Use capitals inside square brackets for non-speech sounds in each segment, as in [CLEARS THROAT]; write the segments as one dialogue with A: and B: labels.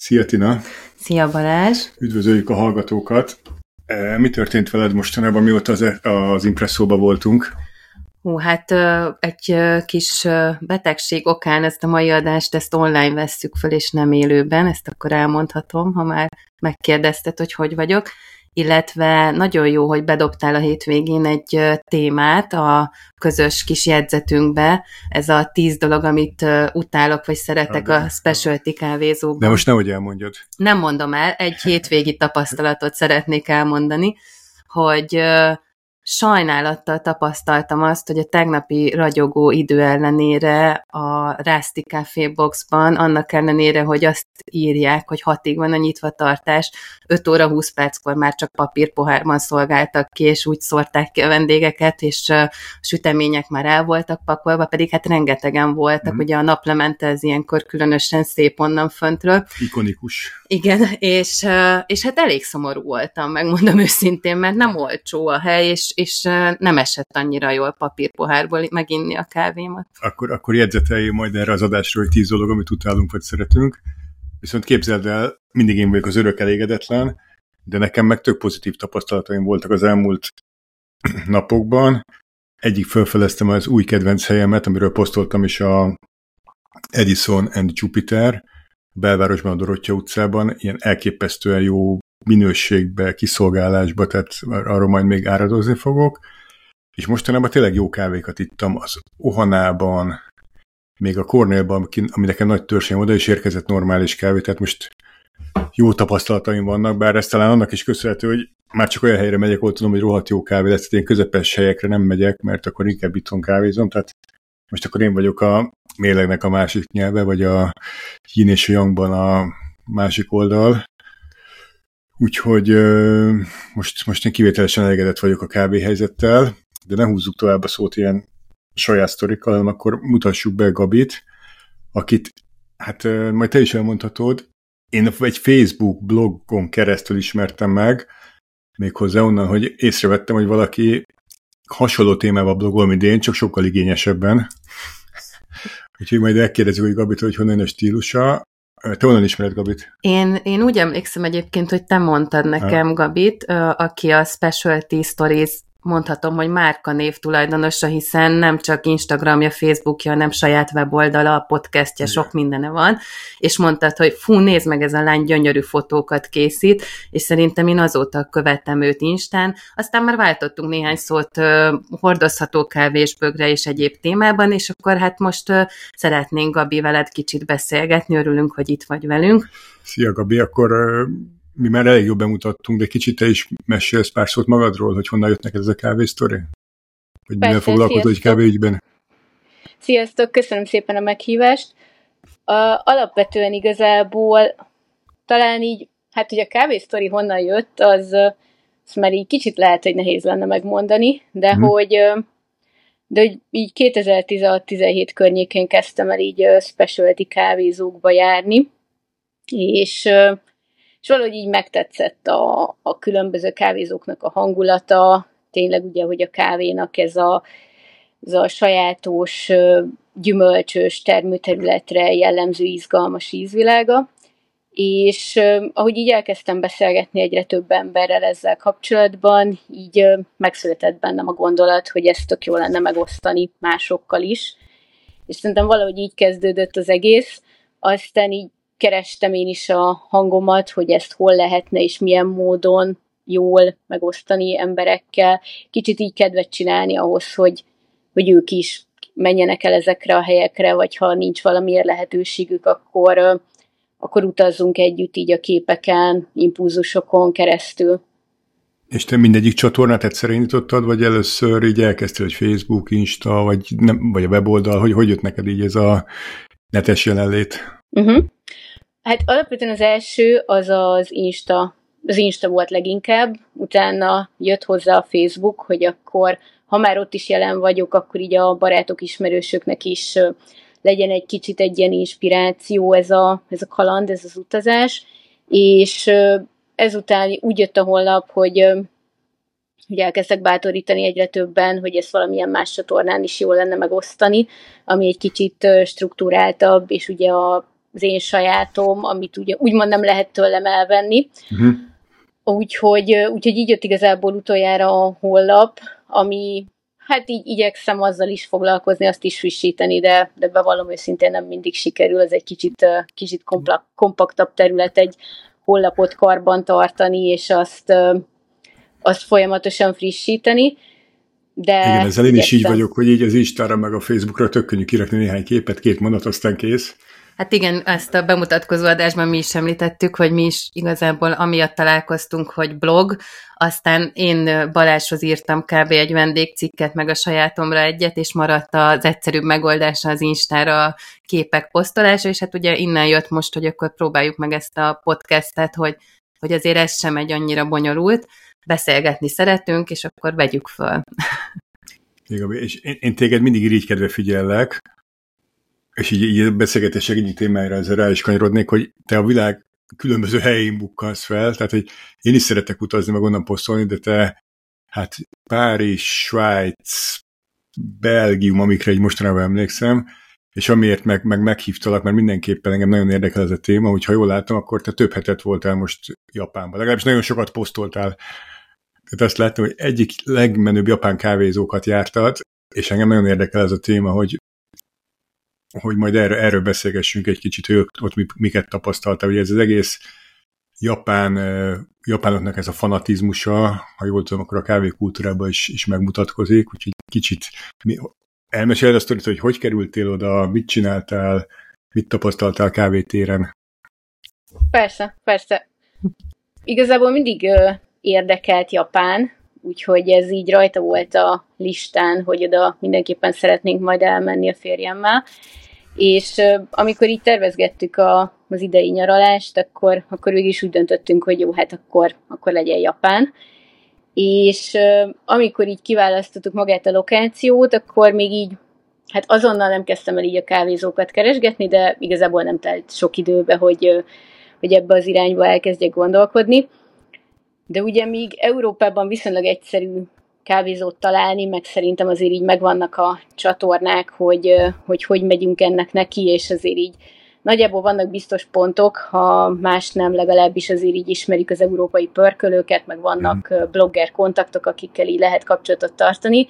A: Szia Tina!
B: Szia Balázs!
A: Üdvözöljük a hallgatókat! E, mi történt veled mostanában, mióta az, e- az impresszóba voltunk?
B: Hú, hát egy kis betegség okán ezt a mai adást, ezt online vesszük föl, és nem élőben, ezt akkor elmondhatom, ha már megkérdezted, hogy hogy vagyok illetve nagyon jó, hogy bedobtál a hétvégén egy témát a közös kis jegyzetünkbe, ez a tíz dolog, amit utálok, vagy szeretek a specialty kávézóban.
A: De most nehogy elmondjad.
B: Nem mondom el, egy hétvégi tapasztalatot szeretnék elmondani, hogy sajnálattal tapasztaltam azt, hogy a tegnapi ragyogó idő ellenére a Rászti Café Boxban, annak ellenére, hogy azt írják, hogy hatig van a nyitvatartás, 5 óra 20 perckor már csak papírpohárban szolgáltak ki, és úgy szórták ki a vendégeket, és a sütemények már el voltak pakolva, pedig hát rengetegen voltak, mm. ugye a naplemente ez ilyenkor különösen szép onnan föntről.
A: Ikonikus.
B: Igen, és, és hát elég szomorú voltam, megmondom őszintén, mert nem olcsó a hely, és, és nem esett annyira jól papírpohárból meginni a kávémat.
A: Akkor, akkor jegyzeteljél majd erre az adásra, hogy tíz dolog, amit utálunk, vagy szeretünk. Viszont képzeld el, mindig én vagyok az örök elégedetlen, de nekem meg tök pozitív tapasztalataim voltak az elmúlt [CLEARS THROAT] napokban. Egyik felfeleztem az új kedvenc helyemet, amiről posztoltam is a Edison and Jupiter, belvárosban, a Dorottya utcában, ilyen elképesztően jó minőségbe, kiszolgálásba, tehát arról majd még áradozni fogok. És mostanában tényleg jó kávékat ittam az Ohanában, még a Cornellban, ami nekem nagy törzsén oda is érkezett normális kávé, tehát most jó tapasztalataim vannak, bár ez talán annak is köszönhető, hogy már csak olyan helyre megyek, ahol tudom, hogy rohadt jó kávé lesz, én közepes helyekre nem megyek, mert akkor inkább itthon kávézom, tehát most akkor én vagyok a mélegnek a másik nyelve, vagy a yin és a yangban a másik oldal. Úgyhogy most, most én kivételesen elégedett vagyok a kávéhelyzettel, de ne húzzuk tovább a szót ilyen saját sztorikkal, hanem akkor mutassuk be Gabit, akit, hát majd te is elmondhatod, én egy Facebook blogon keresztül ismertem meg, méghozzá onnan, hogy észrevettem, hogy valaki hasonló témával blogol, mint én, csak sokkal igényesebben. Úgyhogy majd elkérdezzük, hogy Gabit, hogy honnan a stílusa. Te honnan ismered Gabit?
B: Én, én úgy emlékszem egyébként, hogy te mondtad nekem ha. Gabit, aki a Specialty Stories mondhatom, hogy márka név tulajdonosa, hiszen nem csak Instagramja, Facebookja, hanem saját weboldala, a podcastja, Igen. sok mindene van, és mondtad, hogy fú, nézd meg, ez a lány gyönyörű fotókat készít, és szerintem én azóta követtem őt Instán, aztán már váltottunk néhány szót uh, hordozható kávésbögre és egyéb témában, és akkor hát most uh, szeretnénk Gabi veled kicsit beszélgetni, örülünk, hogy itt vagy velünk.
A: Szia Gabi, akkor uh mi már elég jól bemutattunk, de kicsit te is mesélsz pár szót magadról, hogy honnan jött neked ez a kávésztori? Hogy mivel foglalkozol egy kávéügyben?
C: Sziasztok, köszönöm szépen a meghívást. A, alapvetően igazából talán így, hát hogy a kávésztori honnan jött, az, az már így kicsit lehet, hogy nehéz lenne megmondani, de hmm. hogy de hogy így 2016-17 környékén kezdtem el így specialty kávézókba járni, és és valahogy így megtetszett a, a különböző kávézóknak a hangulata, tényleg ugye, hogy a kávénak ez a, ez a sajátos, gyümölcsös termőterületre jellemző izgalmas ízvilága, és ahogy így elkezdtem beszélgetni egyre több emberrel ezzel kapcsolatban, így megszületett bennem a gondolat, hogy ezt tök jó lenne megosztani másokkal is, és szerintem valahogy így kezdődött az egész, aztán így kerestem én is a hangomat, hogy ezt hol lehetne és milyen módon jól megosztani emberekkel, kicsit így kedvet csinálni ahhoz, hogy, hogy ők is menjenek el ezekre a helyekre, vagy ha nincs valamiért lehetőségük, akkor, akkor utazzunk együtt így a képeken, impulzusokon keresztül.
A: És te mindegyik csatornát egyszer indítottad, vagy először így elkezdtél, hogy Facebook, Insta, vagy, nem, vagy a weboldal, hogy hogy jött neked így ez a netes jelenlét?
C: Uh-huh. Hát alapvetően az első az az Insta, az Insta volt leginkább, utána jött hozzá a Facebook, hogy akkor, ha már ott is jelen vagyok, akkor így a barátok, ismerősöknek is legyen egy kicsit egy ilyen inspiráció ez a, ez a kaland, ez az utazás, és ezután úgy jött a honlap, hogy hogy elkezdtek bátorítani egyre többen, hogy ezt valamilyen más csatornán is jól lenne megosztani, ami egy kicsit struktúráltabb, és ugye a az én sajátom, amit ugye úgymond nem lehet tőlem elvenni. Uh-huh. Úgyhogy, úgyhogy így jött igazából utoljára a hollap, ami hát így igyekszem azzal is foglalkozni, azt is frissíteni, de, de bevallom őszintén nem mindig sikerül, ez egy kicsit, kicsit kompaktabb terület egy hollapot karban tartani, és azt, azt folyamatosan frissíteni. De
A: Igen, ezzel én is így vagyok, hogy így az Instára meg a Facebookra tök könnyű kirakni néhány képet, két mondat, aztán kész.
B: Hát igen, ezt a bemutatkozó adásban mi is említettük, hogy mi is igazából amiatt találkoztunk, hogy blog, aztán én Balázshoz írtam kb. egy vendégcikket, meg a sajátomra egyet, és maradt az egyszerűbb megoldása az Instára a képek posztolása, és hát ugye innen jött most, hogy akkor próbáljuk meg ezt a podcastet, hogy, hogy azért ez sem egy annyira bonyolult, beszélgetni szeretünk, és akkor vegyük föl.
A: És én, én téged mindig irigykedve figyellek, és így, így a beszélgetések egyik témájára ezzel rá is kanyarodnék, hogy te a világ különböző helyén bukkansz fel, tehát hogy én is szeretek utazni, meg onnan posztolni, de te hát Párizs, Svájc, Belgium, amikre egy mostanában emlékszem, és amiért meg, meg meghívtalak, mert mindenképpen engem nagyon érdekel ez a téma, hogy ha jól látom, akkor te több hetet voltál most Japánban. Legalábbis nagyon sokat posztoltál. Tehát azt láttam, hogy egyik legmenőbb japán kávézókat jártad, és engem nagyon érdekel ez a téma, hogy hogy majd erről, erről beszélgessünk egy kicsit, hogy ott, ott miket tapasztalta, hogy ez az egész japán, japánoknak ez a fanatizmusa, ha jól tudom, akkor a kávékultúrában is, is megmutatkozik, úgyhogy kicsit mi, elmeséled a sztorit, hogy hogy kerültél oda, mit csináltál, mit tapasztaltál kávétéren?
C: Persze, persze. Igazából mindig ö, érdekelt Japán, úgyhogy ez így rajta volt a listán, hogy oda mindenképpen szeretnénk majd elmenni a férjemmel. És amikor így tervezgettük a, az idei nyaralást, akkor, akkor végig is úgy döntöttünk, hogy jó, hát akkor, akkor legyen Japán. És amikor így kiválasztottuk magát a lokációt, akkor még így, hát azonnal nem kezdtem el így a kávézókat keresgetni, de igazából nem telt sok időbe, hogy, hogy ebbe az irányba elkezdjek gondolkodni. De ugye míg Európában viszonylag egyszerű kávézót találni, meg szerintem azért így megvannak a csatornák, hogy, hogy hogy megyünk ennek neki, és azért így nagyjából vannak biztos pontok, ha más nem, legalábbis azért így ismerik az európai pörkölőket, meg vannak mm. blogger kontaktok, akikkel így lehet kapcsolatot tartani,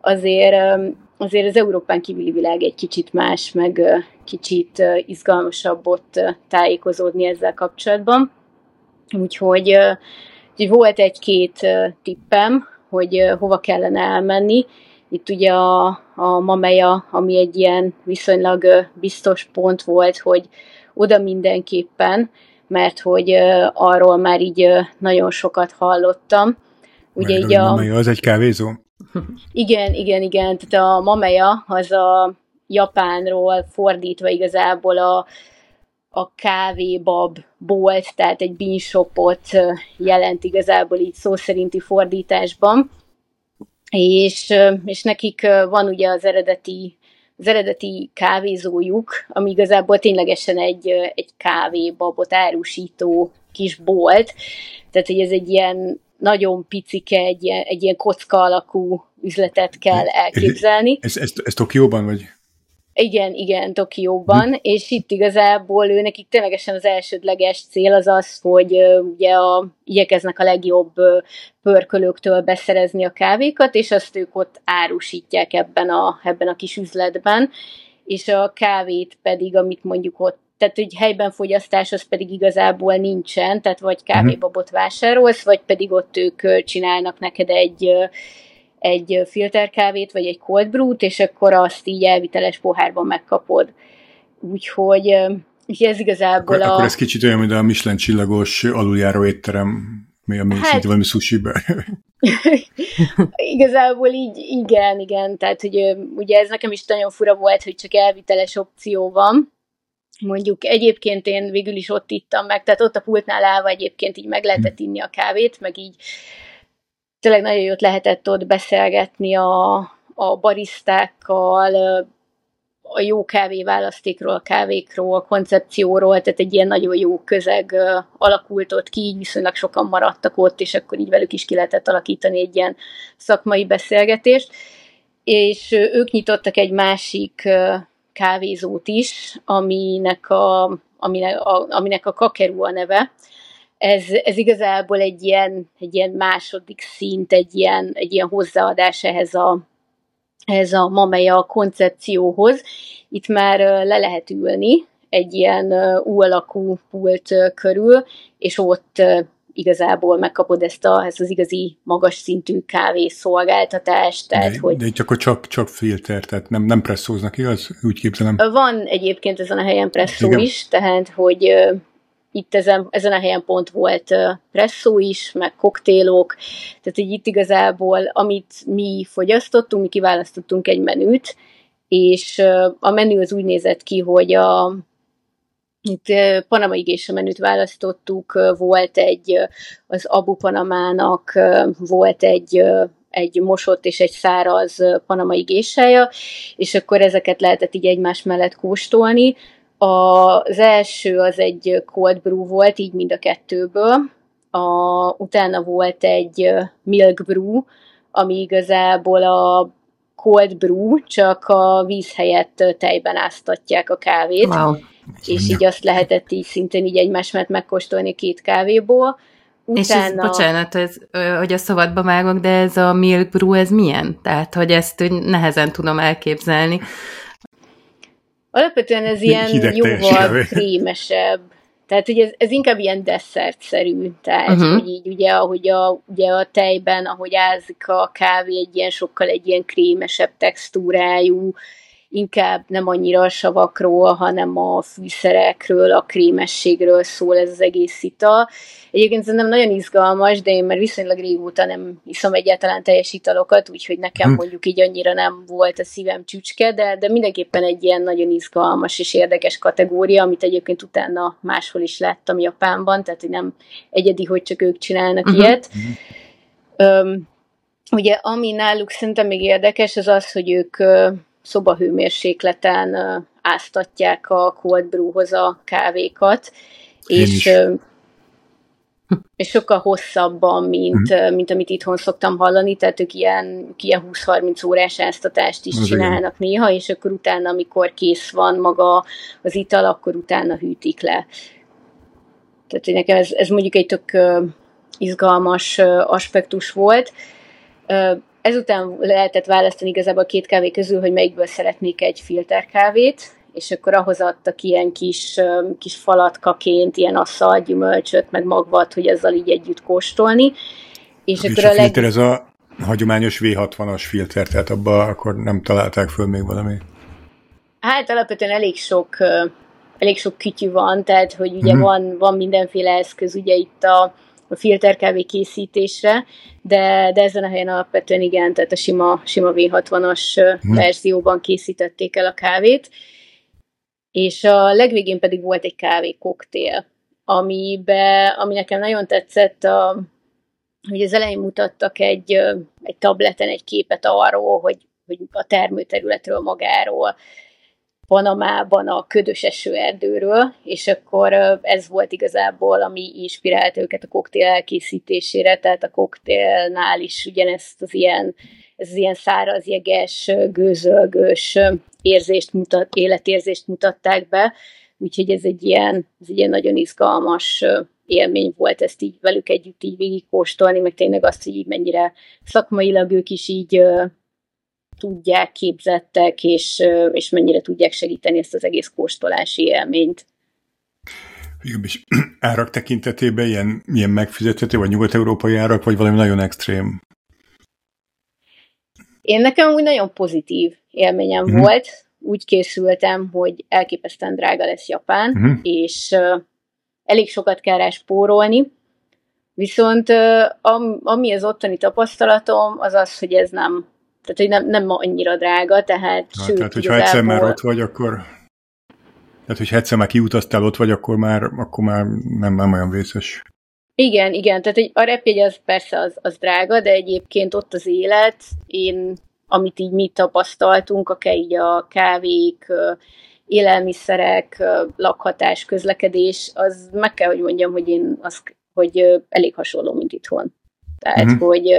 C: azért, azért az Európán kívüli világ egy kicsit más, meg kicsit izgalmasabb ott tájékozódni ezzel kapcsolatban. Úgyhogy Úgyhogy volt egy-két tippem, hogy hova kellene elmenni. Itt ugye a, a Mameja, ami egy ilyen viszonylag biztos pont volt, hogy oda mindenképpen, mert hogy arról már így nagyon sokat hallottam.
A: Ugye így a... Mameja az egy kávézó? [LAUGHS]
C: Igen, igen, igen. Tehát a Mameja az a Japánról fordítva igazából a a kávébab bolt, tehát egy bean shopot jelent igazából így szó szerinti fordításban. És, és nekik van ugye az eredeti az eredeti kávézójuk, ami igazából ténylegesen egy, egy kávébabot árusító kis bolt, tehát hogy ez egy ilyen nagyon picike, egy ilyen, egy ilyen kocka alakú üzletet kell elképzelni.
A: Ez, ez, ez, ez Tokióban, vagy?
C: Igen, igen, Tokióban, hm. és itt igazából ő nekik ténylegesen az elsődleges cél az az, hogy uh, ugye a, igyekeznek a legjobb uh, pörkölőktől beszerezni a kávékat, és azt ők ott árusítják ebben a, ebben a kis üzletben, és a kávét pedig, amit mondjuk ott tehát hogy helyben fogyasztás az pedig igazából nincsen, tehát vagy hm. kávébabot vásárolsz, vagy pedig ott ők csinálnak neked egy egy filterkávét, vagy egy cold brew-t, és akkor azt így elviteles pohárban megkapod. Úgyhogy ez igazából
A: akkor, a... Akkor ez kicsit olyan, mint a Michelin csillagos aluljáró étterem, mi a hát... valami sushi [LAUGHS]
C: igazából így, igen, igen, tehát hogy ugye ez nekem is nagyon fura volt, hogy csak elviteles opció van, mondjuk egyébként én végül is ott ittam meg, tehát ott a pultnál állva egyébként így meg lehetett inni a kávét, meg így tényleg nagyon jót lehetett ott beszélgetni a, a barisztákkal, a jó kávéválasztékról, a kávékról, a koncepcióról, tehát egy ilyen nagyon jó közeg alakult ott ki, így viszonylag sokan maradtak ott, és akkor így velük is ki lehetett alakítani egy ilyen szakmai beszélgetést. És ők nyitottak egy másik kávézót is, aminek a, aminek a, aminek a kakerú a neve. Ez, ez igazából egy ilyen, egy ilyen második szint, egy ilyen, egy ilyen hozzáadás ehhez a, ehhez a mameja koncepcióhoz. Itt már le lehet ülni egy ilyen U alakú pult körül, és ott igazából megkapod ezt, a, ezt az igazi magas szintű kávészolgáltatást. Tehát,
A: de,
C: hogy
A: de itt akkor csak, csak filter, tehát nem, nem presszóznak, igaz? Úgy képzelem.
C: Van egyébként ezen a helyen presszó Igen. is, tehát hogy itt ezen, ezen a helyen pont volt presszó is, meg koktélok, tehát hogy itt igazából, amit mi fogyasztottunk, mi kiválasztottunk egy menüt, és a menü az úgy nézett ki, hogy a itt panamai gésa menüt választottuk, volt egy, az Abu Panamának volt egy egy mosott és egy száraz panamai gésája, és akkor ezeket lehetett így egymás mellett kóstolni. Az első az egy cold brew volt, így mind a kettőből. A, utána volt egy milk brew, ami igazából a cold brew, csak a víz helyett tejben áztatják a kávét. Wow és így azt lehetett így szintén így egymás mellett megkóstolni két kávéból.
B: Utána... És ez, bocsánat, ez, hogy a szabadba mágok, de ez a milk brew, ez milyen? Tehát, hogy ezt nehezen tudom elképzelni.
C: Alapvetően ez ilyen Hideg jóval krémesebb. Tehát, hogy ez, ez inkább ilyen desszertszerű. Tehát, uh-huh. hogy így ugye, ahogy a, ugye a tejben, ahogy ázik a kávé, egy ilyen sokkal egy ilyen krémesebb textúrájú, inkább nem annyira a savakról, hanem a fűszerekről, a krémességről szól ez az egész ital. Egyébként nem nagyon izgalmas, de én már viszonylag régóta nem iszom egyáltalán teljes italokat, úgyhogy nekem hm. mondjuk így annyira nem volt a szívem csücske, de, de mindenképpen egy ilyen nagyon izgalmas és érdekes kategória, amit egyébként utána máshol is láttam Japánban, tehát hogy nem egyedi, hogy csak ők csinálnak uh-huh. ilyet. Uh-huh. Um, ugye ami náluk szerintem még érdekes, az az, hogy ők szobahőmérsékleten áztatják a cold brewhoz a kávékat, Én és is. és sokkal hosszabban, mint, mm. mint amit itthon szoktam hallani, tehát ők ilyen, ilyen 20-30 órás áztatást is az csinálnak igen. néha, és akkor utána, amikor kész van maga az ital, akkor utána hűtik le. Tehát nekem ez, ez mondjuk egy tök izgalmas aspektus volt. Ezután lehetett választani igazából a két kávé közül, hogy melyikből szeretnék egy filterkávét, és akkor ahhoz adtak ilyen kis, kis falatkaként, ilyen asszal, gyümölcsöt, meg magvat, hogy ezzel így együtt kóstolni.
A: És, és akkor a, a filter leg... ez a hagyományos V60-as filter, tehát abban akkor nem találták föl még valami?
C: Hát alapvetően elég sok, elég sok kütyű van, tehát hogy ugye hmm. van, van mindenféle eszköz, ugye itt a, a filterkávé készítésre, de, de ezen a helyen alapvetően igen, tehát a sima, sima V60-as hmm. verzióban készítették el a kávét, és a legvégén pedig volt egy kávé koktél, amibe, ami nekem nagyon tetszett, a, hogy az elején mutattak egy, egy tableten egy képet arról, hogy, hogy a termőterületről magáról, Panamában a ködös esőerdőről, és akkor ez volt igazából, ami inspirált őket a koktél elkészítésére, tehát a koktélnál is ugyanezt az ilyen, ez az ilyen száraz, jeges, gőzölgős érzést mutat, életérzést mutatták be, úgyhogy ez egy ilyen, ez egy ilyen nagyon izgalmas élmény volt ezt így velük együtt így végigkóstolni, meg tényleg azt, hogy így mennyire szakmailag ők is így tudják, képzettek, és, és mennyire tudják segíteni ezt az egész kóstolási élményt.
A: Igen, és [CLEARS THROAT] árak tekintetében ilyen, ilyen megfizethető, vagy nyugat-európai árak, vagy valami nagyon extrém?
C: Én nekem úgy nagyon pozitív élményem uh-huh. volt. Úgy készültem, hogy elképesztően drága lesz Japán, uh-huh. és uh, elég sokat kell rá spórolni. Viszont uh, am, ami az ottani tapasztalatom, az az, hogy ez nem tehát, hogy nem, nem annyira drága, tehát
A: Na, sőt, Tehát, hogyha egyszer már ott vagy, akkor tehát, hogyha egyszer már kiutaztál ott vagy, akkor már, akkor már nem, nem olyan vészes.
C: Igen, igen, tehát egy, a repjegy az persze az, az drága, de egyébként ott az élet, én, amit így mi tapasztaltunk, akár így a kávék, élelmiszerek, lakhatás, közlekedés, az meg kell, hogy mondjam, hogy én az, hogy elég hasonló, mint itthon. Tehát, uh-huh. hogy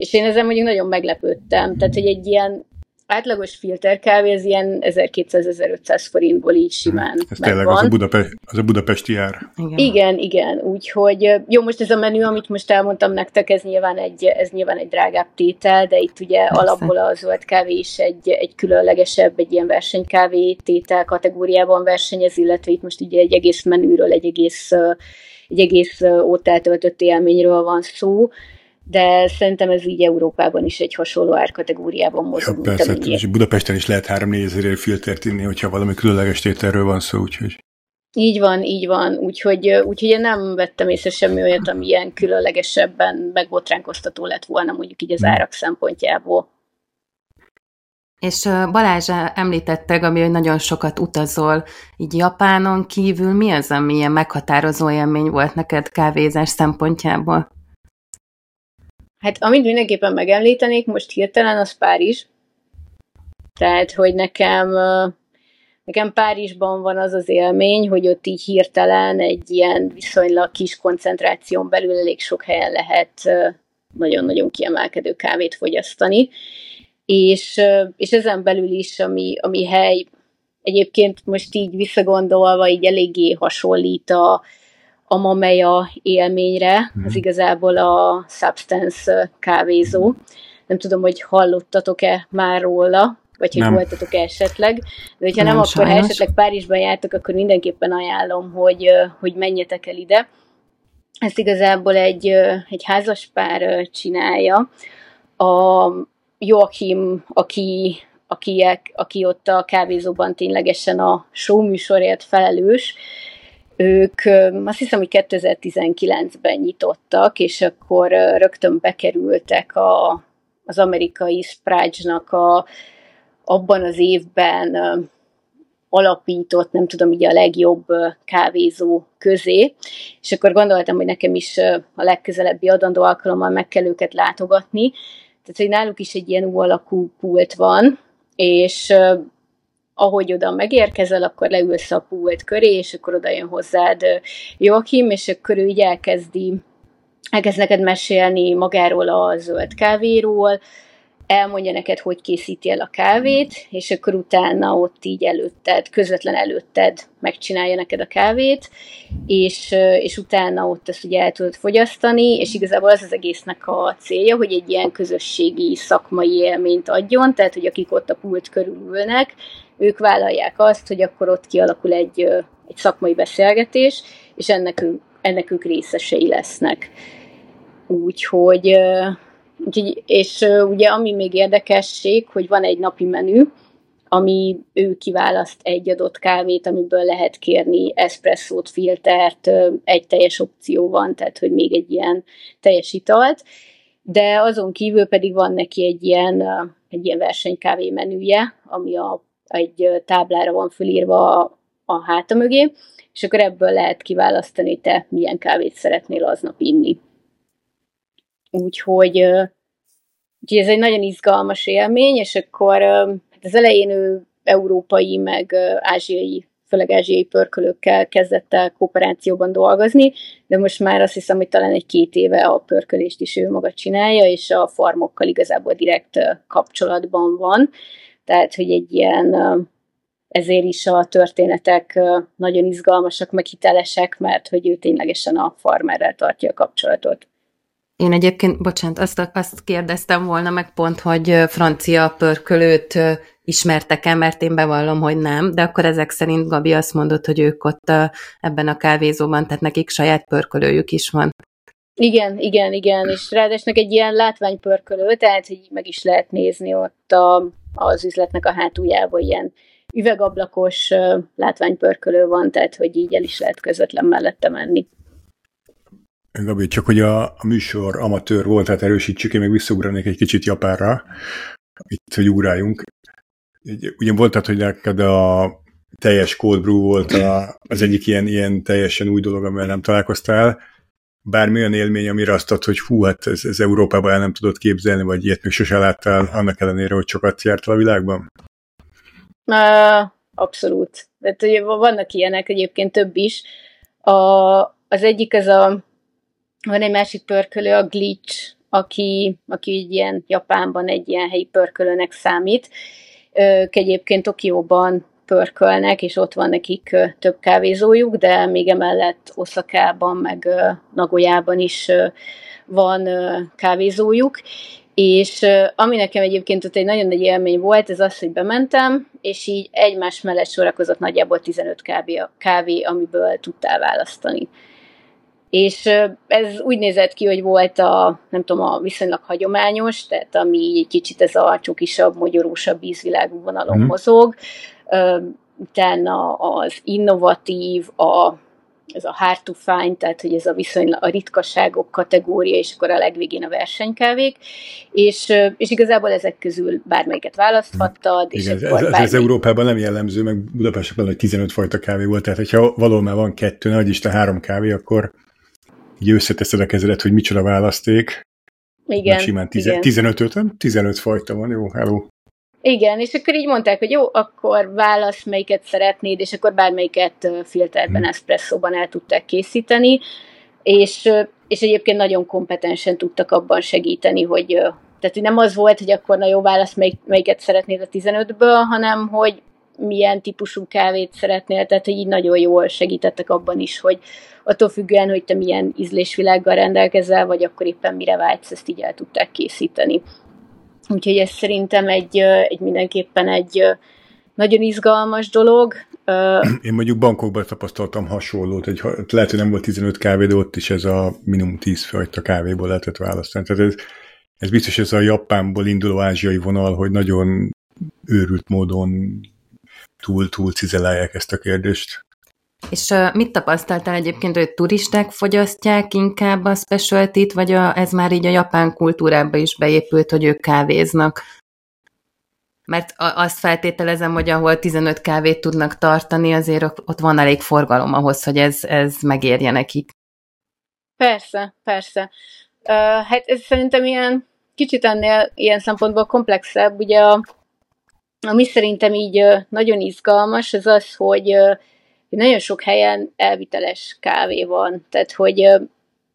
C: és én ezen mondjuk nagyon meglepődtem. Tehát, hogy egy ilyen átlagos filterkávé az ilyen 1200-1500 forintból így simán
A: Ez tényleg az a, Budapest, az a budapesti ár.
C: Igen. igen, igen, úgyhogy jó, most ez a menü, amit most elmondtam nektek, ez nyilván egy, ez nyilván egy drágább tétel, de itt ugye Persze. alapból a zöld kávé is egy, egy különlegesebb, egy ilyen versenykávé tétel kategóriában versenyez, illetve itt most ugye egy egész menüről, egy egész, egy egész ott eltöltött élményről van szó, de szerintem ez így Európában is egy hasonló árkategóriában mozog.
A: Ja, persze, és Budapesten is lehet 3-4 ezer filtert inni, hogyha valami különleges tételről van szó, úgyhogy...
C: Így van, így van, úgyhogy, úgyhogy én nem vettem észre semmi olyat, ami ilyen különlegesebben megbotránkoztató lett volna mondjuk így az hmm. árak szempontjából.
B: És Balázs említette, Gabi, hogy nagyon sokat utazol, így Japánon kívül mi az, ami ilyen meghatározó élmény volt neked kávézás szempontjából?
C: Hát amit mindenképpen megemlítenék most hirtelen, az Párizs. Tehát, hogy nekem, nekem Párizsban van az az élmény, hogy ott így hirtelen egy ilyen viszonylag kis koncentráción belül elég sok helyen lehet nagyon-nagyon kiemelkedő kávét fogyasztani. És, és ezen belül is, ami, ami hely egyébként most így visszagondolva így eléggé hasonlít a, a mameja élményre, az igazából a Substance kávézó. Nem tudom, hogy hallottatok-e már róla, vagy hogy nem. voltatok esetleg. De hogyha nem, nem akkor ha esetleg Párizsban jártok, akkor mindenképpen ajánlom, hogy, hogy menjetek el ide. Ezt igazából egy, egy házaspár csinálja. A Joachim, aki, aki, aki ott a kávézóban ténylegesen a show műsorért felelős, ők azt hiszem, hogy 2019-ben nyitottak, és akkor rögtön bekerültek a, az amerikai Sprage-nak a, abban az évben alapított, nem tudom, ugye a legjobb kávézó közé, és akkor gondoltam, hogy nekem is a legközelebbi adandó alkalommal meg kell őket látogatni. Tehát, hogy náluk is egy ilyen U alakú pult van, és ahogy oda megérkezel, akkor leülsz a pult köré, és akkor oda jön hozzád Joachim, és akkor ő így elkezdi, elkezd neked mesélni magáról a zöld kávéról, elmondja neked, hogy készíti el a kávét, és akkor utána ott így előtted, közvetlen előtted megcsinálja neked a kávét, és, és utána ott ezt ugye el tudod fogyasztani, és igazából az az egésznek a célja, hogy egy ilyen közösségi szakmai élményt adjon, tehát hogy akik ott a pult körül ülnek, ők vállalják azt, hogy akkor ott kialakul egy, egy szakmai beszélgetés, és ennek, ennek ők részesei lesznek. Úgyhogy, úgyhogy, és ugye ami még érdekesség, hogy van egy napi menü, ami ő kiválaszt egy adott kávét, amiből lehet kérni eszpresszót, filtert, egy teljes opció van, tehát hogy még egy ilyen teljes italt, de azon kívül pedig van neki egy ilyen, egy ilyen versenykávé menüje, ami a egy táblára van fölírva a, a háta mögé, és akkor ebből lehet kiválasztani, te milyen kávét szeretnél aznap inni. Úgyhogy, úgyhogy ez egy nagyon izgalmas élmény, és akkor hát az elején ő európai, meg ázsiai, főleg ázsiai pörkölőkkel kezdett el kooperációban dolgozni, de most már azt hiszem, hogy talán egy két éve a pörkölést is ő maga csinálja, és a farmokkal igazából direkt kapcsolatban van tehát hogy egy ilyen ezért is a történetek nagyon izgalmasak, meg hitelesek, mert hogy ő ténylegesen a farmerrel tartja a kapcsolatot.
B: Én egyébként, bocsánat, azt, azt kérdeztem volna meg pont, hogy francia pörkölőt ismertek-e, mert én bevallom, hogy nem, de akkor ezek szerint Gabi azt mondott, hogy ők ott ebben a kávézóban, tehát nekik saját pörkölőjük is van.
C: Igen, igen, igen, és ráadásul egy ilyen látványpörkölő, tehát hogy meg is lehet nézni ott a, az üzletnek a hátuljában ilyen üvegablakos látványpörkölő van, tehát hogy így el is lehet közvetlen mellette menni.
A: Gabi, csak hogy a, a műsor amatőr volt, tehát erősítsük, én még visszaugranék egy kicsit Japánra, itt, hogy ugráljunk. Ugye volt, tehát, hogy neked a teljes cold brew volt a, az egyik ilyen, ilyen teljesen új dolog, amivel nem találkoztál, bármilyen élmény, amire azt ad, hogy hú, hát ez, ez Európában el nem tudod képzelni, vagy ilyet még sose láttál, annak ellenére, hogy sokat jártál a világban?
C: Uh, abszolút. Tehát, ugye, vannak ilyenek egyébként több is. A, az egyik az a, van egy másik pörkölő, a Glitch, aki, aki egy ilyen Japánban egy ilyen helyi pörkölőnek számít, Ők egyébként Tokióban pörkölnek, és ott van nekik több kávézójuk, de még emellett Oszakában, meg Nagoyában is van kávézójuk, és ami nekem egyébként ott egy nagyon nagy élmény volt, ez az, hogy bementem, és így egymás mellett sorakozott nagyjából 15 kávé, kávé amiből tudtál választani. És ez úgy nézett ki, hogy volt a, nem tudom, a viszonylag hagyományos, tehát ami egy kicsit ez a csokisabb, magyarósabb ízvilágú vonalon mm. mozog, utána az innovatív, a ez a hard to find, tehát hogy ez a viszonylag a ritkaságok kategória, és akkor a legvégén a versenykávék, és, és igazából ezek közül bármelyiket választhattad.
A: És Igen, ez, ez, ez, Európában nem jellemző, meg Budapestben, hogy 15 fajta kávé volt, tehát hogyha valahol már van kettő, nagy Isten három kávé, akkor így összeteszed a kezedet, hogy micsoda választék.
C: Igen.
A: Simán tize, 15 nem? 15 fajta van, jó, hello.
C: Igen, és akkor így mondták, hogy jó, akkor válasz, melyiket szeretnéd, és akkor bármelyiket filterben, hmm. eszpresszóban el tudták készíteni, és, és egyébként nagyon kompetensen tudtak abban segíteni, hogy tehát hogy nem az volt, hogy akkor na jó válasz, melyik, melyiket szeretnéd a 15-ből, hanem hogy milyen típusú kávét szeretnél, tehát hogy így nagyon jól segítettek abban is, hogy attól függően, hogy te milyen ízlésvilággal rendelkezel, vagy akkor éppen mire vágysz, ezt így el tudták készíteni. Úgyhogy ez szerintem egy, egy mindenképpen egy nagyon izgalmas dolog. [CLEARS THROAT]
A: Én mondjuk bankokban tapasztaltam hasonlót, hogy lehet, hogy nem volt 15 kávé, de ott is ez a minimum 10 fajta kávéból lehetett választani. Tehát ez, ez biztos ez a Japánból induló ázsiai vonal, hogy nagyon őrült módon túl-túl cizelálják ezt a kérdést.
B: És mit tapasztaltál egyébként, hogy turisták fogyasztják inkább a specialty vagy a, ez már így a japán kultúrába is beépült, hogy ők kávéznak? Mert azt feltételezem, hogy ahol 15 kávét tudnak tartani, azért ott van elég forgalom ahhoz, hogy ez, ez megérje nekik.
C: Persze, persze. Uh, hát ez szerintem ilyen kicsit ennél ilyen szempontból komplexebb. Ugye a, ami szerintem így nagyon izgalmas, az az, hogy nagyon sok helyen elviteles kávé van, tehát hogy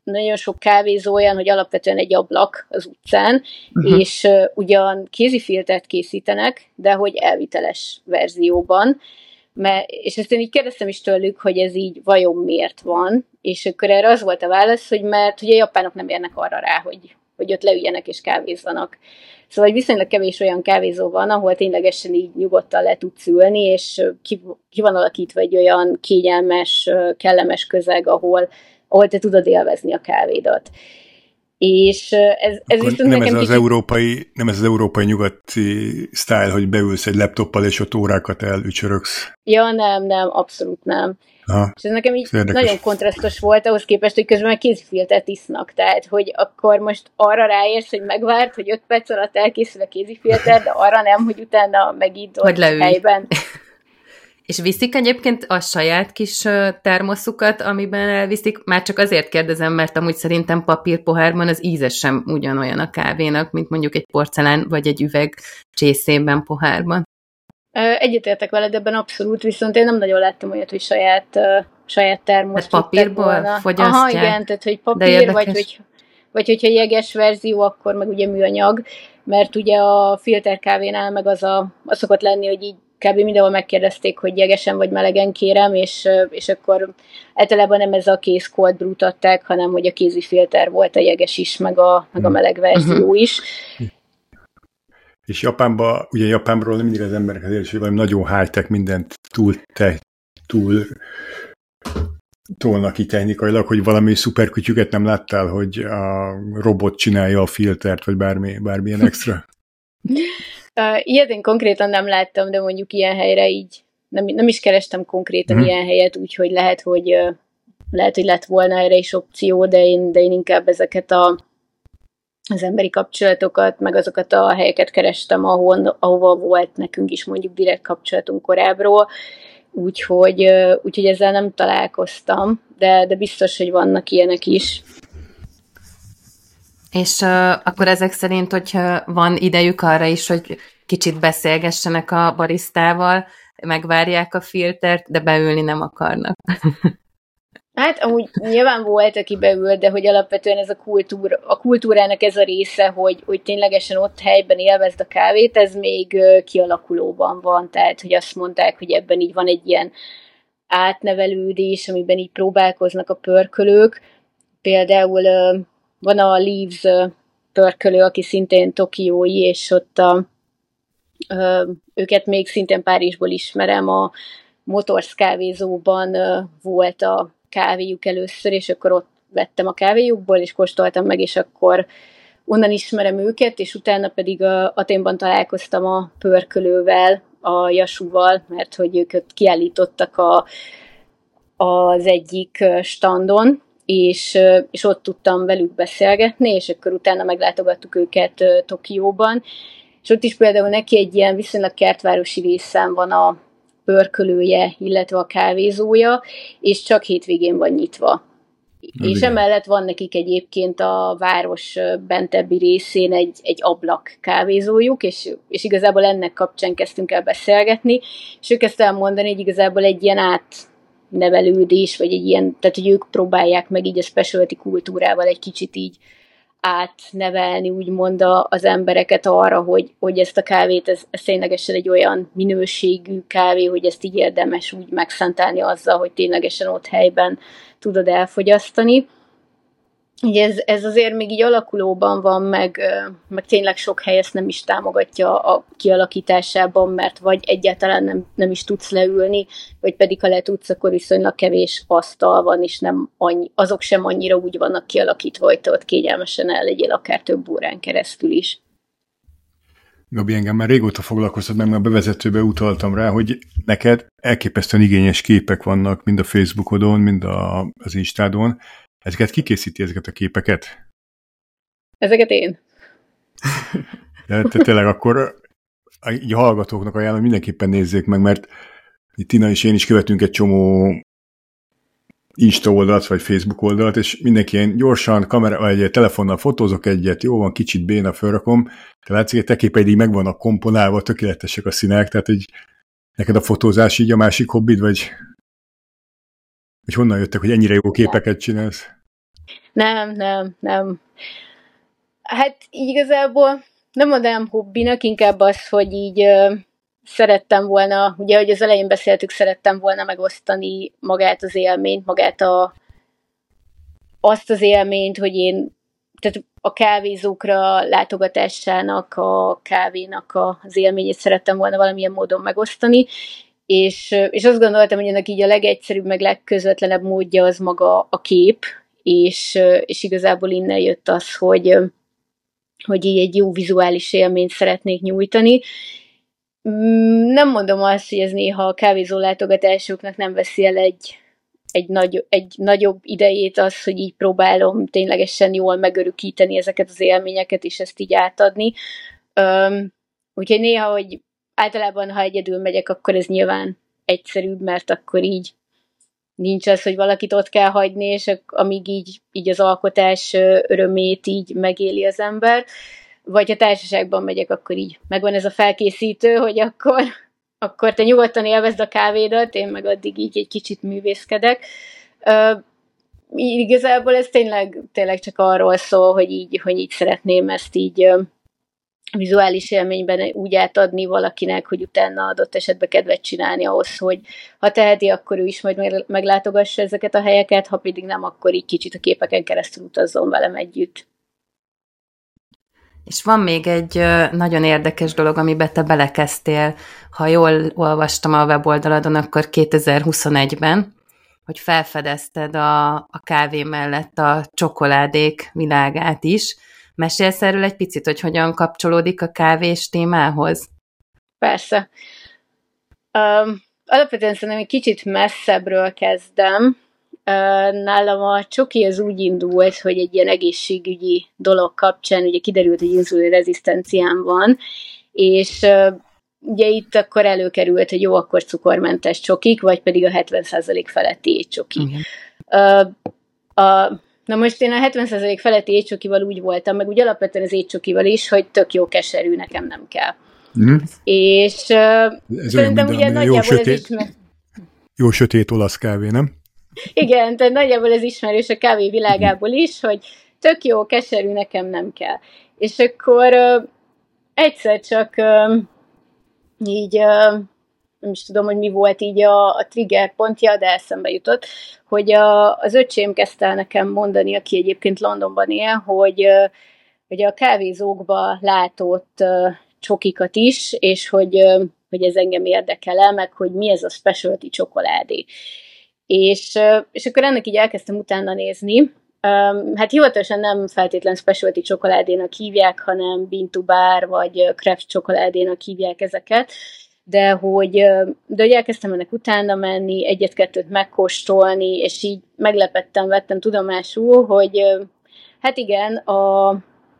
C: nagyon sok kávézó olyan, hogy alapvetően egy ablak az utcán, uh-huh. és uh, ugyan kézifiltert készítenek, de hogy elviteles verzióban, mert, és ezt én így kérdeztem is tőlük, hogy ez így vajon miért van, és akkor erre az volt a válasz, hogy mert hogy a japánok nem érnek arra rá, hogy, hogy ott leüljenek és kávézzanak. Szóval viszonylag kevés olyan kávézó van, ahol ténylegesen így nyugodtan le tudsz ülni, és ki, ki van alakítva egy olyan kényelmes, kellemes közeg, ahol, ahol te tudod élvezni a kávédat. És ez, ez
A: viszont nem nekem ez az kicsit... európai, nem ez az európai nyugati style, hogy beülsz egy laptoppal, és ott órákat elücsörögsz.
C: Ja, nem, nem, abszolút nem. Aha, és ez nekem így érdekes. nagyon kontrasztos volt ahhoz képest, hogy közben kézifiltert isznak. Tehát, hogy akkor most arra ráérsz, hogy megvárt, hogy 5 perc alatt elkészül a kézifilter, de arra nem, hogy utána megint ott helyben. [LAUGHS]
B: És viszik egyébként a saját kis termoszukat, amiben elviszik? Már csak azért kérdezem, mert amúgy szerintem papírpohárban az íze sem ugyanolyan a kávénak, mint mondjuk egy porcelán vagy egy üveg csészében pohárban.
C: Egyetértek veled ebben abszolút, viszont én nem nagyon láttam olyat, hogy saját, saját termosz.
B: papírból fogyasztják?
C: Aha, igen, tehát hogy papír, vagy, hogy, vagy hogyha jeges verzió, akkor meg ugye műanyag, mert ugye a filterkávénál meg az, a, az szokott lenni, hogy így kb. mindenhol megkérdezték, hogy jegesen vagy melegen kérem, és, és akkor általában nem ez a kész cold adták, hanem hogy a kézi filter volt a jeges is, meg a, meg a meleg verzió [LAUGHS] is.
A: És Japánban, ugye Japánról mindig az emberek azért hogy valami nagyon high-tech, mindent túl, te, túl tolnak ki technikailag, hogy valami szuperkütyüket nem láttál, hogy a robot csinálja a filtert, vagy bármi, bármilyen extra? [LAUGHS] [LAUGHS]
C: Ilyet én konkrétan nem láttam, de mondjuk ilyen helyre így nem, nem is kerestem konkrétan hmm. ilyen helyet, úgyhogy lehet, hogy lehet, hogy lett volna erre is opció, de én, de én inkább ezeket a az emberi kapcsolatokat, meg azokat a helyeket kerestem, ahol, ahova volt nekünk is mondjuk direkt kapcsolatunk korábbról, úgyhogy, úgyhogy ezzel nem találkoztam, de, de biztos, hogy vannak ilyenek is.
B: És uh, akkor ezek szerint, hogyha van idejük arra is, hogy kicsit beszélgessenek a barisztával, megvárják a filtert, de beülni nem akarnak. [LAUGHS]
C: Hát amúgy nyilván volt, aki beült, de hogy alapvetően ez a, kultúra, a kultúrának ez a része, hogy, hogy ténylegesen ott helyben élvezd a kávét, ez még kialakulóban van. Tehát, hogy azt mondták, hogy ebben így van egy ilyen átnevelődés, amiben így próbálkoznak a pörkölők. Például van a Leaves pörkölő, aki szintén tokiói, és ott a, őket még szintén Párizsból ismerem, a Motors kávézóban volt a kávéjuk először, és akkor ott vettem a kávéjukból, és kóstoltam meg, és akkor onnan ismerem őket, és utána pedig a Aténban találkoztam a pörkölővel, a Jasúval, mert hogy ők ott kiállítottak a, az egyik standon, és, és ott tudtam velük beszélgetni, és akkor utána meglátogattuk őket Tokióban, és ott is például neki egy ilyen viszonylag kertvárosi részen van a pörkölője, illetve a kávézója, és csak hétvégén van nyitva. Na, és igen. emellett van nekik egyébként a város bentebbi részén egy, egy ablak kávézójuk, és, és igazából ennek kapcsán kezdtünk el beszélgetni, és ők ezt elmondani, hogy igazából egy ilyen átnevelődés, vagy egy ilyen, tehát hogy ők próbálják meg így a specialty kultúrával egy kicsit így átnevelni úgymond az embereket arra, hogy, hogy ezt a kávét, ez, ez ténylegesen egy olyan minőségű kávé, hogy ezt így érdemes úgy megszentelni azzal, hogy ténylegesen ott helyben tudod elfogyasztani. Ugye ez, ez azért még így alakulóban van, meg, meg tényleg sok hely ezt nem is támogatja a kialakításában, mert vagy egyáltalán nem, nem is tudsz leülni, vagy pedig ha le tudsz, akkor viszonylag kevés asztal van, és nem annyi, azok sem annyira úgy vannak kialakítva, hogy te ott kényelmesen el akár több órán keresztül is.
A: Gabi, engem már régóta foglalkoztat, meg a bevezetőbe utaltam rá, hogy neked elképesztően igényes képek vannak mind a Facebookodon, mind a, az Instádon, Ezeket kikészíti, ezeket a képeket?
C: Ezeket én.
A: De te tényleg akkor így a hallgatóknak ajánlom, mindenképpen nézzék meg, mert Tina és én is követünk egy csomó Insta oldalt, vagy Facebook oldalt, és mindenki ilyen gyorsan kamera, vagy egy telefonnal fotózok egyet, jó van, kicsit béna fölrakom, de látszik, hogy te képeid így meg vannak komponálva, tökéletesek a színek, tehát egy neked a fotózás így a másik hobbid, vagy, vagy honnan jöttek, hogy ennyire jó képeket csinálsz?
C: Nem, nem, nem. Hát igazából nem mondanám hobbinak, inkább az, hogy így ö, szerettem volna, ugye, hogy az elején beszéltük, szerettem volna megosztani magát az élményt, magát a, azt az élményt, hogy én tehát a kávézókra látogatásának, a kávénak az élményét szerettem volna valamilyen módon megosztani, és, és azt gondoltam, hogy ennek így a legegyszerűbb, meg legközvetlenebb módja az maga a kép, és, és igazából innen jött az, hogy, hogy így egy jó vizuális élményt szeretnék nyújtani. Mm, nem mondom azt, hogy ez néha a kávézó látogatásoknak nem veszi el egy, egy, nagy, egy nagyobb idejét az, hogy így próbálom ténylegesen jól megörökíteni ezeket az élményeket, és ezt így átadni. Um, úgyhogy néha, hogy általában, ha egyedül megyek, akkor ez nyilván egyszerűbb, mert akkor így nincs az, hogy valakit ott kell hagyni, és amíg így, így az alkotás örömét így megéli az ember. Vagy ha társaságban megyek, akkor így megvan ez a felkészítő, hogy akkor, akkor te nyugodtan élvezd a kávédat, én meg addig így egy kicsit művészkedek. Uh, igazából ez tényleg, tényleg csak arról szól, hogy így, hogy így szeretném ezt így vizuális élményben úgy átadni valakinek, hogy utána adott esetben kedvet csinálni ahhoz, hogy ha teheti, akkor ő is majd meglátogassa ezeket a helyeket, ha pedig nem, akkor így kicsit a képeken keresztül utazzon velem együtt.
B: És van még egy nagyon érdekes dolog, amiben te belekezdtél, ha jól olvastam a weboldaladon, akkor 2021-ben, hogy felfedezted a, a kávé mellett a csokoládék világát is, Mesélsz erről egy picit, hogy hogyan kapcsolódik a kávés témához?
C: Persze. Um, alapvetően szerintem egy kicsit messzebbről kezdem. Nálam a csoki az úgy indult, hogy egy ilyen egészségügyi dolog kapcsán ugye kiderült, hogy inzulin rezisztenciám van, és ugye itt akkor előkerült, hogy jó, akkor cukormentes csokik, vagy pedig a 70% feletti étcsoki. Uh, a Na most én a 70% feletti étcsokival úgy voltam, meg úgy alapvetően az étcsokival is, hogy tök jó keserű, nekem nem kell. Mm. És uh, ez szerintem ugye nagyjából jó sötét, ez is...
A: Jó sötét olasz kávé, nem?
C: Igen, tehát nagyjából ez ismerős a kávé világából is, hogy tök jó, keserű, nekem nem kell. És akkor ö, egyszer csak ö, így ö, nem is tudom, hogy mi volt így a, a trigger pontja, de eszembe jutott, hogy a, az öcsém kezdte nekem mondani, aki egyébként Londonban él, hogy, hogy a kávézókba látott csokikat is, és hogy, hogy ez engem érdekel el, meg hogy mi ez a specialty csokoládé. És, és akkor ennek így elkezdtem utána nézni, hát hivatalosan nem feltétlen specialty csokoládénak hívják, hanem Bintubár vagy Kraft csokoládénak hívják ezeket, de hogy, de hogy elkezdtem ennek utána menni, egyet-kettőt megkóstolni, és így meglepettem, vettem tudomásul, hogy hát igen, a,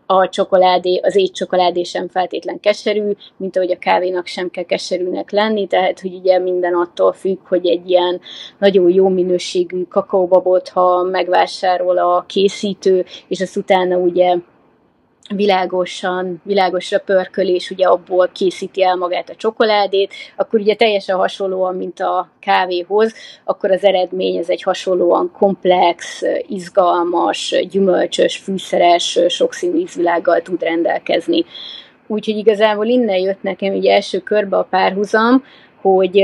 C: a csokoládé, az étcsokoládé sem feltétlen keserű, mint ahogy a kávénak sem kell keserűnek lenni, tehát hogy ugye minden attól függ, hogy egy ilyen nagyon jó minőségű kakaóbabot, ha megvásárol a készítő, és azt utána ugye világosan, világosra pörkölés, ugye abból készíti el magát a csokoládét, akkor ugye teljesen hasonlóan, mint a kávéhoz, akkor az eredmény ez egy hasonlóan komplex, izgalmas, gyümölcsös, fűszeres, sokszínű ízvilággal tud rendelkezni. Úgyhogy igazából innen jött nekem így első körbe a párhuzam, hogy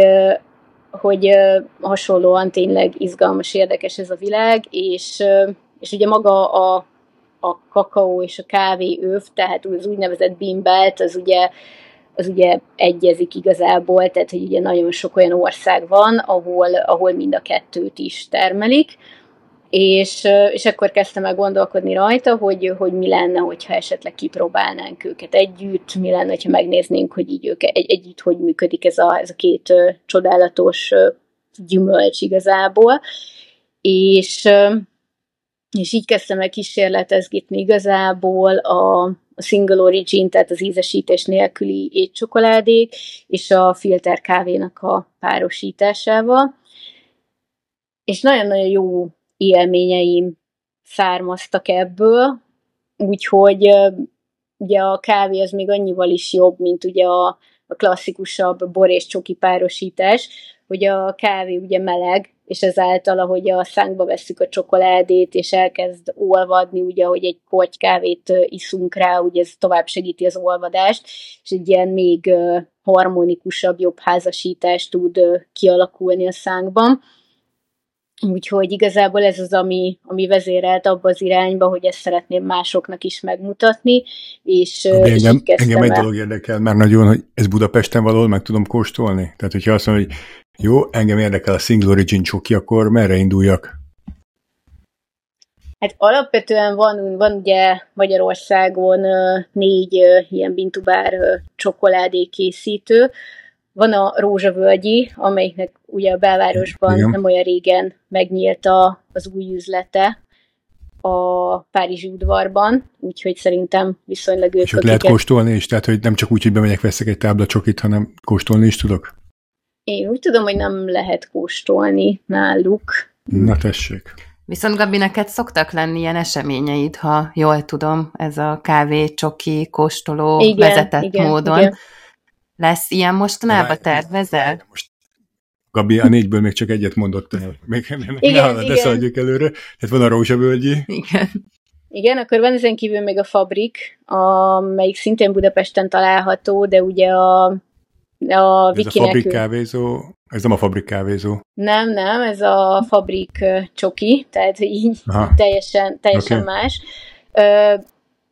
C: hogy hasonlóan tényleg izgalmas, érdekes ez a világ, és, és ugye maga a a kakaó és a kávé öv, tehát az úgynevezett bimbelt, az ugye, az ugye egyezik igazából, tehát hogy ugye nagyon sok olyan ország van, ahol, ahol mind a kettőt is termelik, és, és akkor kezdtem el gondolkodni rajta, hogy, hogy mi lenne, hogyha esetleg kipróbálnánk őket együtt, mi lenne, ha megnéznénk, hogy így ők egy, együtt hogy működik ez a, ez a két csodálatos gyümölcs igazából. És, és így kezdtem el kísérletezgetni igazából a, a single origin, tehát az ízesítés nélküli étcsokoládék, és a filter kávénak a párosításával. És nagyon-nagyon jó élményeim származtak ebből, úgyhogy ugye a kávé az még annyival is jobb, mint ugye a, a klasszikusabb bor és csoki párosítás, hogy a kávé ugye meleg, és ezáltal, ahogy a szánkba veszük a csokoládét, és elkezd olvadni, ugye, hogy egy korty kávét iszunk rá, ugye ez tovább segíti az olvadást, és egy ilyen még harmonikusabb, jobb házasítást tud kialakulni a szánkban. Úgyhogy igazából ez az, ami, ami vezérelt abba az irányba, hogy ezt szeretném másoknak is megmutatni, és,
A: és engem, engem egy dolog érdekel már nagyon, hogy ez Budapesten valahol meg tudom kóstolni? Tehát, hogyha azt mondom, hogy jó, engem érdekel a Single Origin csoki, akkor merre induljak?
C: Hát alapvetően van, van ugye Magyarországon négy ilyen bintubár csokoládé készítő. Van a Rózsavölgyi, amelyiknek ugye a belvárosban Igen. nem olyan régen megnyílt a, az új üzlete a Párizsi udvarban, úgyhogy szerintem viszonylag ők.
A: És ott lehet kóstolni is? Tehát, hogy nem csak úgy, hogy bemegyek, veszek egy tábla csokit, hanem kóstolni is tudok?
C: Én úgy tudom, hogy nem lehet kóstolni náluk.
A: Na tessék.
B: Viszont Gabi, neked szoktak lenni ilyen eseményeid, ha jól tudom, ez a kávé, csoki, kóstoló igen, vezetett igen, módon. Igen. Lesz ilyen mostanában tervezel? Most
A: Gabi a négyből még csak egyet mondott. Még igen, ne, igen. ne szaladjuk előre. Tehát van a rózsavölgyi.
B: Igen.
C: Igen, akkor van ezen kívül még a Fabrik, amelyik szintén Budapesten található, de ugye a
A: a ez a fabrik kávézó, ez nem a fabrik kávézó.
C: Nem, nem, ez a fabrik csoki, tehát így Aha. teljesen, teljesen okay. más. Ö,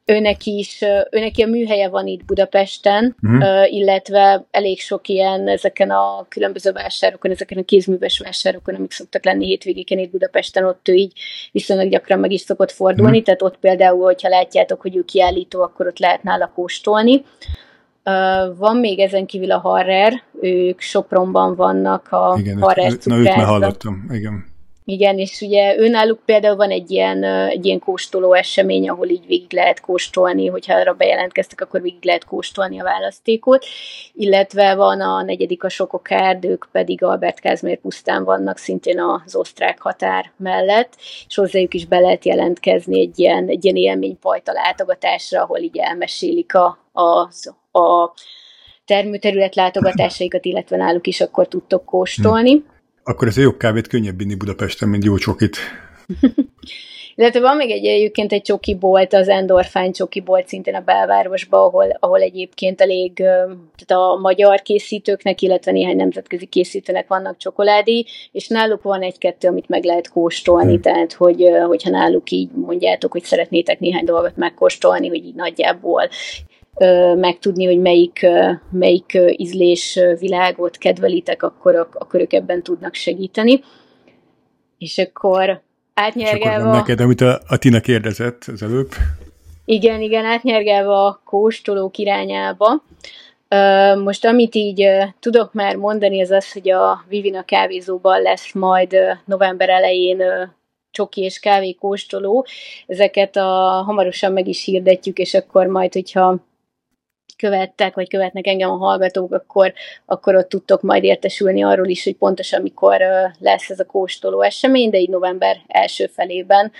C: őnek is, őnek a műhelye van itt Budapesten, uh-huh. illetve elég sok ilyen ezeken a különböző vásárokon, ezeken a kézműves vásárokon, amik szoktak lenni hétvégéken itt Budapesten, ott ő így viszonylag gyakran meg is szokott fordulni, uh-huh. tehát ott például, hogyha látjátok, hogy ő kiállító, akkor ott lehet nála kóstolni. Van még ezen kívül a Harrer, ők Sopronban vannak a
A: igen, Harrer Na, őt már hallottam, igen.
C: Igen, és ugye őnáluk például van egy ilyen, egy ilyen kóstoló esemény, ahol így végig lehet kóstolni, hogyha arra bejelentkeztek, akkor végig lehet kóstolni a választékot, illetve van a negyedik a Sokokárd, ők pedig Albert Kázmér pusztán vannak, szintén az osztrák határ mellett, és hozzájuk is be lehet jelentkezni egy ilyen, egy ilyen élménypajta látogatásra, ahol így elmesélik a, a, a termőterület látogatásaikat, illetve náluk is akkor tudtok kóstolni.
A: Akkor ez a jobb kávét könnyebb inni Budapesten, mint jó csokit. [LAUGHS]
C: Illetve van még egy egyébként egy csoki bolt, az Endorfine csoki bolt szintén a belvárosban, ahol, ahol egyébként elég tehát a magyar készítőknek, illetve néhány nemzetközi készítőnek vannak csokoládé, és náluk van egy-kettő, amit meg lehet kóstolni, hmm. tehát hogy, hogyha náluk így mondjátok, hogy szeretnétek néhány dolgot megkóstolni, hogy így nagyjából megtudni, hogy melyik, melyik ízlés világot kedvelitek, akkor, akkor ők ebben tudnak segíteni. És akkor átnyergelve... És akkor
A: neked, amit a, a Tina kérdezett az előbb.
C: Igen, igen, átnyergelve a kóstolók irányába. Most amit így tudok már mondani, az az, hogy a Vivina kávézóban lesz majd november elején csoki és kávé kóstoló. Ezeket a, hamarosan meg is hirdetjük, és akkor majd, hogyha követtek, vagy követnek engem a hallgatók, akkor, akkor ott tudtok majd értesülni arról is, hogy pontosan mikor lesz ez a kóstoló esemény, de így november első felében,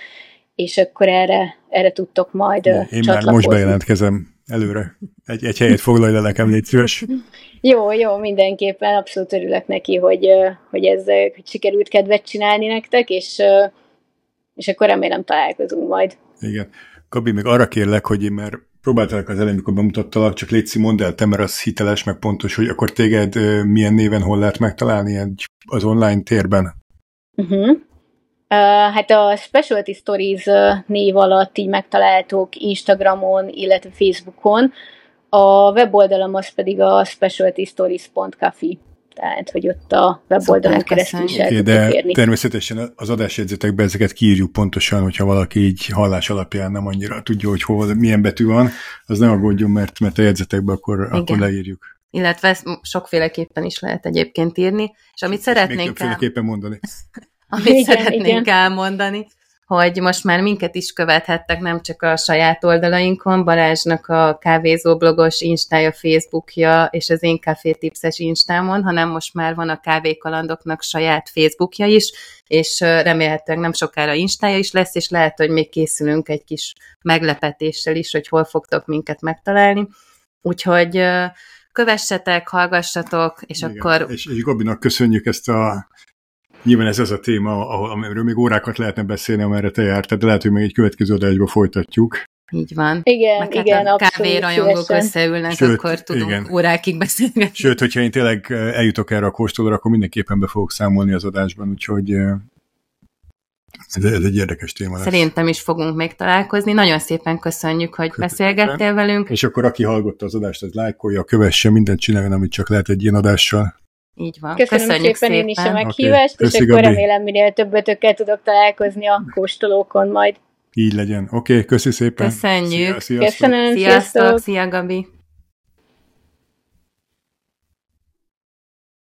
C: és akkor erre, erre tudtok majd Én
A: már most bejelentkezem előre. Egy, egy helyet foglalj le nekem, légy szíves. [LAUGHS]
C: Jó, jó, mindenképpen abszolút örülök neki, hogy, hogy ez hogy sikerült kedvet csinálni nektek, és, és akkor remélem találkozunk majd.
A: Igen. Gabi, még arra kérlek, hogy én már próbáltalak az elején, mikor bemutattalak, csak légy mondd el, te, mert az hiteles, meg pontos, hogy akkor téged milyen néven hol lehet megtalálni egy, az online térben?
C: Uh-huh. Uh, hát a Specialty Stories név alatt így megtaláltok Instagramon, illetve Facebookon. A weboldalam az pedig a specialtystories.cafe tehát hogy ott a weboldalon keresztül is el
A: De érni. természetesen az adásjegyzetekben ezeket kiírjuk pontosan, hogyha valaki így hallás alapján nem annyira tudja, hogy hol, milyen betű van, az ne aggódjon, mert, mert a jegyzetekben akkor, akkor leírjuk.
B: Illetve ezt sokféleképpen is lehet egyébként írni, és amit szeretnénk
A: Még el... mondani. [LAUGHS]
B: amit igen, szeretnénk igen. elmondani, hogy most már minket is követhettek, nem csak a saját oldalainkon, Balázsnak a kávézó blogos instája, Facebookja és az én Café Tipses instámon, hanem most már van a kávékalandoknak saját Facebookja is, és remélhetőleg nem sokára instája is lesz, és lehet, hogy még készülünk egy kis meglepetéssel is, hogy hol fogtok minket megtalálni. Úgyhogy kövessetek, hallgassatok, és Igen. akkor...
A: És, és Gabinak köszönjük ezt a Nyilván ez az a téma, amiről még órákat lehetne beszélni, amerre te jártad, de lehet, hogy még egy következő adásba folytatjuk.
B: Így van.
C: Igen, Meg hát igen,
B: hát a kávérajongók összeülnek, Sőt, akkor tudunk igen. órákig beszélni.
A: Sőt, hogyha én tényleg eljutok erre a kóstolóra, akkor mindenképpen be fogok számolni az adásban, úgyhogy ez, ez egy érdekes téma lesz.
B: Szerintem is fogunk még találkozni. Nagyon szépen köszönjük, hogy Köszönöm. beszélgettél velünk.
A: És akkor aki hallgatta az adást, az lájkolja, kövesse, mindent csináljon, amit csak lehet egy ilyen adással.
B: Így van.
C: Köszönöm Köszönjük szépen, szépen én is a meghívást, okay. és Köszi, akkor Gabi. remélem minél többötökkel tudok találkozni a kóstolókon majd.
A: Így legyen. Oké, okay, köszi szépen.
B: Köszönjük.
C: Szia, sziasztok. Köszönöm,
B: sziasztok. Szia, Gabi.